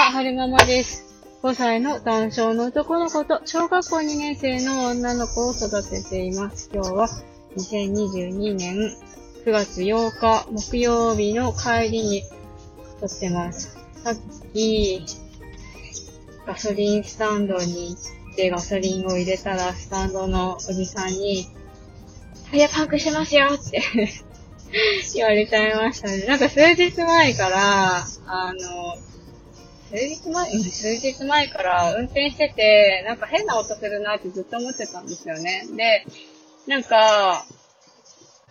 は、はるままです。5歳の男性の男の子と小学校2年生の女の子を育てています。今日は2022年9月8日木曜日の帰りに撮ってます。さっき、ガソリンスタンドに行ってガソリンを入れたら、スタンドのおじさんに、タイヤパンクしてますよって 言われちゃいましたね。なんか数日前から、あの、数日前、数日前から運転してて、なんか変な音するなってずっと思ってたんですよね。で、なんか、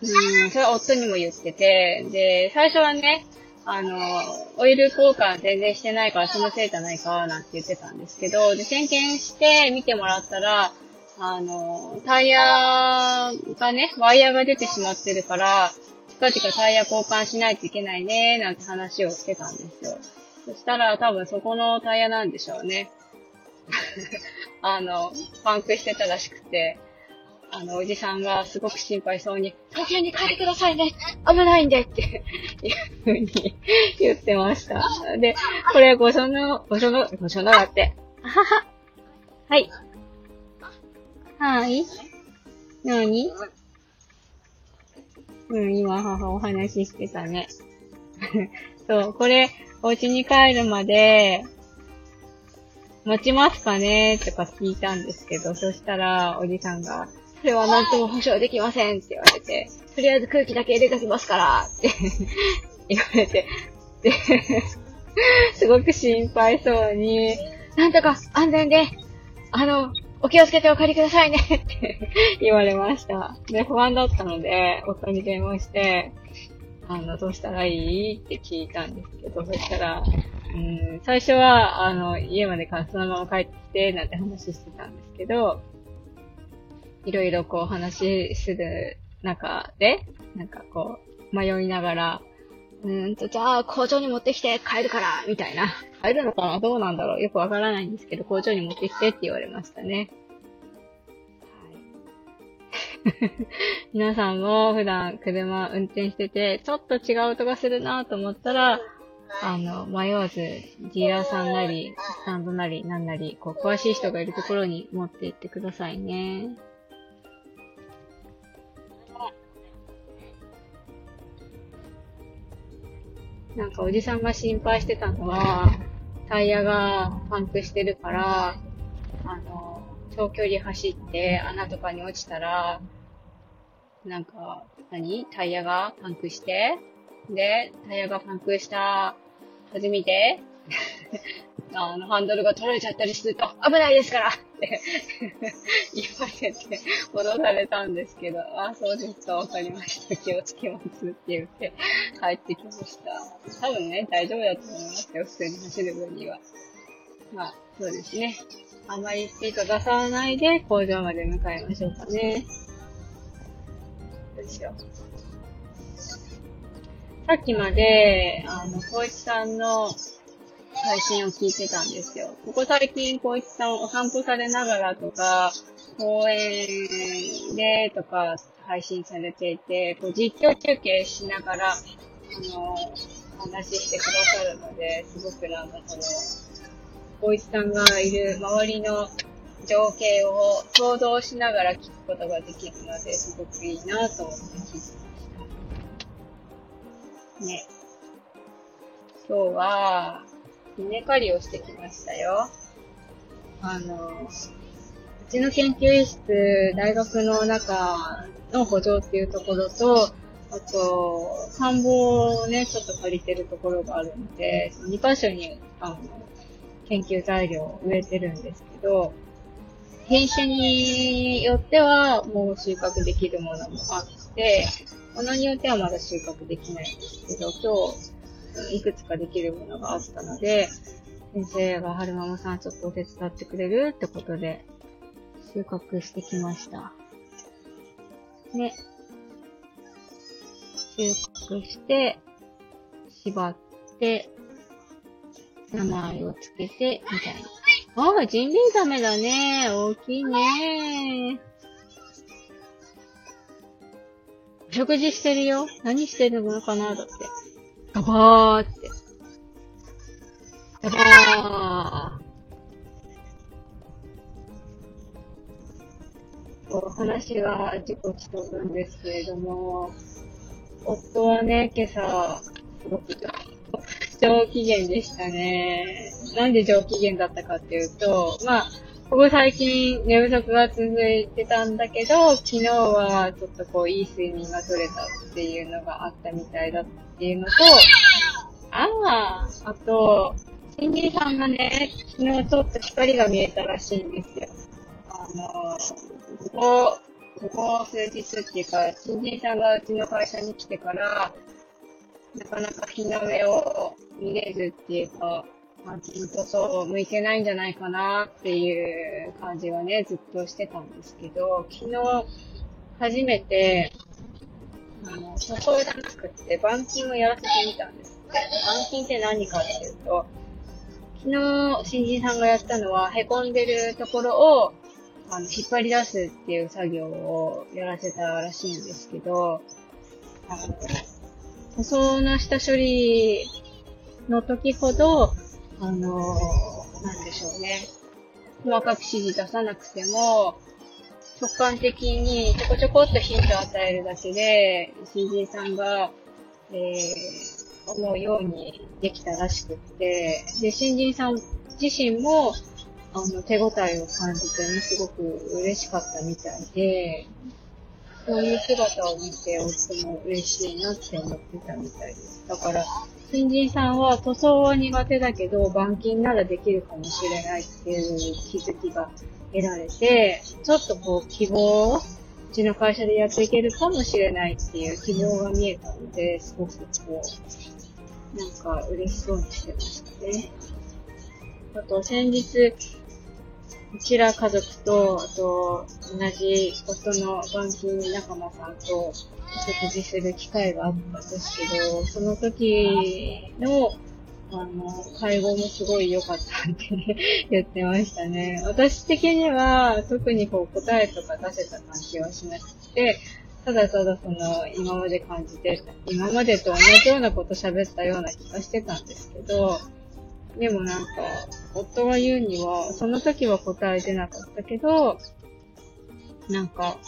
うん、それは夫にも言ってて、で、最初はね、あの、オイル交換全然してないからそのせいじゃないかなんて言ってたんですけど、で、点検して見てもらったら、あの、タイヤがね、ワイヤーが出てしまってるから、近々タイヤ交換しないといけないね、なんて話をしてたんですよ。そしたら多分そこのタイヤなんでしょうね。あの、パンクしてたらしくて、あの、おじさんがすごく心配そうに、東京に帰ってくださいね危ないんでっていうふうに言ってました。で、これ、ご所の、ご所の、ご所のだって。あはは。はい。はい。なにうん、今母お話ししてたね。そう、これ、お家に帰るまで、持ちますかねとか聞いたんですけど、そしたら、おじさんが、それは何とも保証できませんって言われて、とりあえず空気だけ入れときますからって 言われて、で、すごく心配そうに、なんとか安全で、あの、お気をつけてお帰りくださいねって言われました。で、不安だったので、夫に電話して、あの、どうしたらいい？って聞いたんですけど、そしたら、うん、最初は、あの、家までかそのまま帰ってきて、なんて話してたんですけど、いろいろこう話する中で、なんかこう、迷いながら、うんと、じゃあ工場に持ってきて帰るから、みたいな。帰るのかな？どうなんだろう？よくわからないんですけど、工場に持ってきてって言われましたね。はい。皆さんも普段車運転してて、ちょっと違う音がするなと思ったら、あの、迷わず、ディーラーさんなり、スタンドなり、なんなり、こう、詳しい人がいるところに持って行ってくださいね。なんかおじさんが心配してたのは、タイヤがパンクしてるから、長距離走って穴とかに落ちたら、なんか、何？タイヤがパンクして、で、タイヤがパンクした弾みで、あの、ハンドルが取られちゃったりすると危ないですからって 言われて、戻されたんですけど、あ、そうですか、わかりました。気をつけますって言って帰ってきました。多分ね、大丈夫だと思いますよ、普通に走る分には。まあ、そうですね。あんまりスピード出さないで工場まで向かいましょうかね。どうしよう。さっきまで、あの、こういちさんの配信を聞いてたんですよ。ここ最近、こういちさんお散歩されながらとか、公園でとか配信されていて、こう実況中継しながら、あの、お話ししてくださるので、すごくなんかこの、こいちさんがいる周りの情景を想像しながら聞くことができるので、すごくいいなと思って聞いてました。ね。今日は、稲刈りをしてきましたよ。あの、うちの研究室、大学の中の補助っていうところと、あと、田んぼをね、ちょっと借りてるところがあるので、2箇所に、あの、研究材料を植えてるんですけど、品種によってはもう収穫できるものもあって、ものによってはまだ収穫できないんですけど、今日、いくつかできるものがあったので、先生が春ママさんちょっとお手伝ってくれるってことで、収穫してきました。ね。収穫して、縛って、名前をつけて、みたいな。ああ、ジンベエザメだね。大きいね。食事してるよ。何してるのかな？だって。ガバーって。ああ。話は自己ちとるんですけれども、夫はね、今朝、すごく上機嫌でしたね。なんで上機嫌だったかっていうと、まあ、ここ最近寝不足が続いてたんだけど、昨日はちょっとこういい睡眠が取れたっていうのがあったみたいだっていうのと、ああ、あと、新人さんがね、昨日ちょっと光が見えたらしいんですよ。あの、ここ、ここ数日っていうか、新人さんがうちの会社に来てから、なかなか日の目を見れるっていうか、まあ、ずっとそう向いてないんじゃないかなっていう感じはね、ずっとしてたんですけど、昨日初めて、あの、塗装じゃなくて板金をやらせてみたんです。板金って何かっていうと、昨日新人さんがやったのは、凹んでるところを、あの、引っ張り出すっていう作業をやらせたらしいんですけど、あの、塗装の下処理の時ほど、あのー、なんでしょうね。細かく指示出さなくても、直感的にちょこちょこっとヒントを与えるだけで、新人さんが、えー、思うようにできたらしくって、で、新人さん自身も、あの、手応えを感じてね、すごく嬉しかったみたいで、そういう姿を見て、夫も嬉しいなって思ってたみたいです。だから、新人さんは塗装は苦手だけど、板金ならできるかもしれないっていう気づきが得られて、ちょっとこう希望うちの会社でやっていけるかもしれないっていう希望が見えたので、すごくこう、なんか嬉しそうにしてましたね。あと先日、うちら家族と、あと、同じ夫の板金仲間さんと食事する機会があったんですけど、その時の、あの、会合もすごい良かったって言ってましたね。私的には特にこう答えとか出せた感じはしなくて、ただただその今まで感じて、今までと同じようなこと喋ったような気がしてたんですけど、でもなんか、夫が言うには、その時は答え出なかったけど、なんか、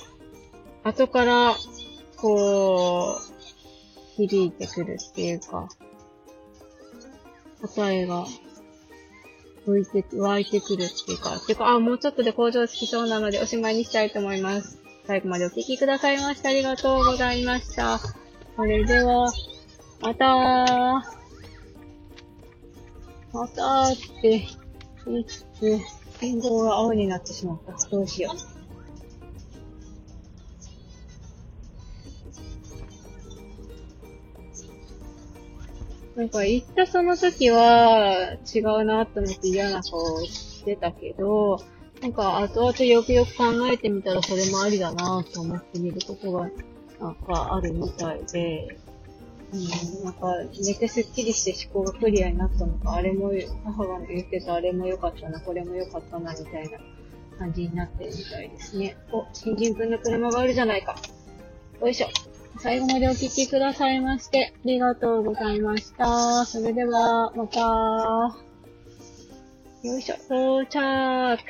後から、こう、響いてくるっていうか、答えが、湧いて、湧いてくるっていうか、てか、あ、もうちょっとで工場つきそうなのでおしまいにしたいと思います。最後までお聴きくださいましてありがとうございました。それでは、またまたーって言いつ、信号が青になってしまった。どうしよう。なんか行ったその時は違うなって思って嫌な顔してたけど、なんか後々よくよく考えてみたらそれもありだなと思ってみることがなんかあるみたいで、うん、なんか、寝てすっきりして思考がクリアになったのか、あれも、母が言ってたあれも良かったな、これも良かったな、みたいな感じになってるみたいですね。お、新人くんの車があるじゃないか。よいしょ。最後までお聴きくださいまして、ありがとうございました。それでは、また。よいしょ、到着。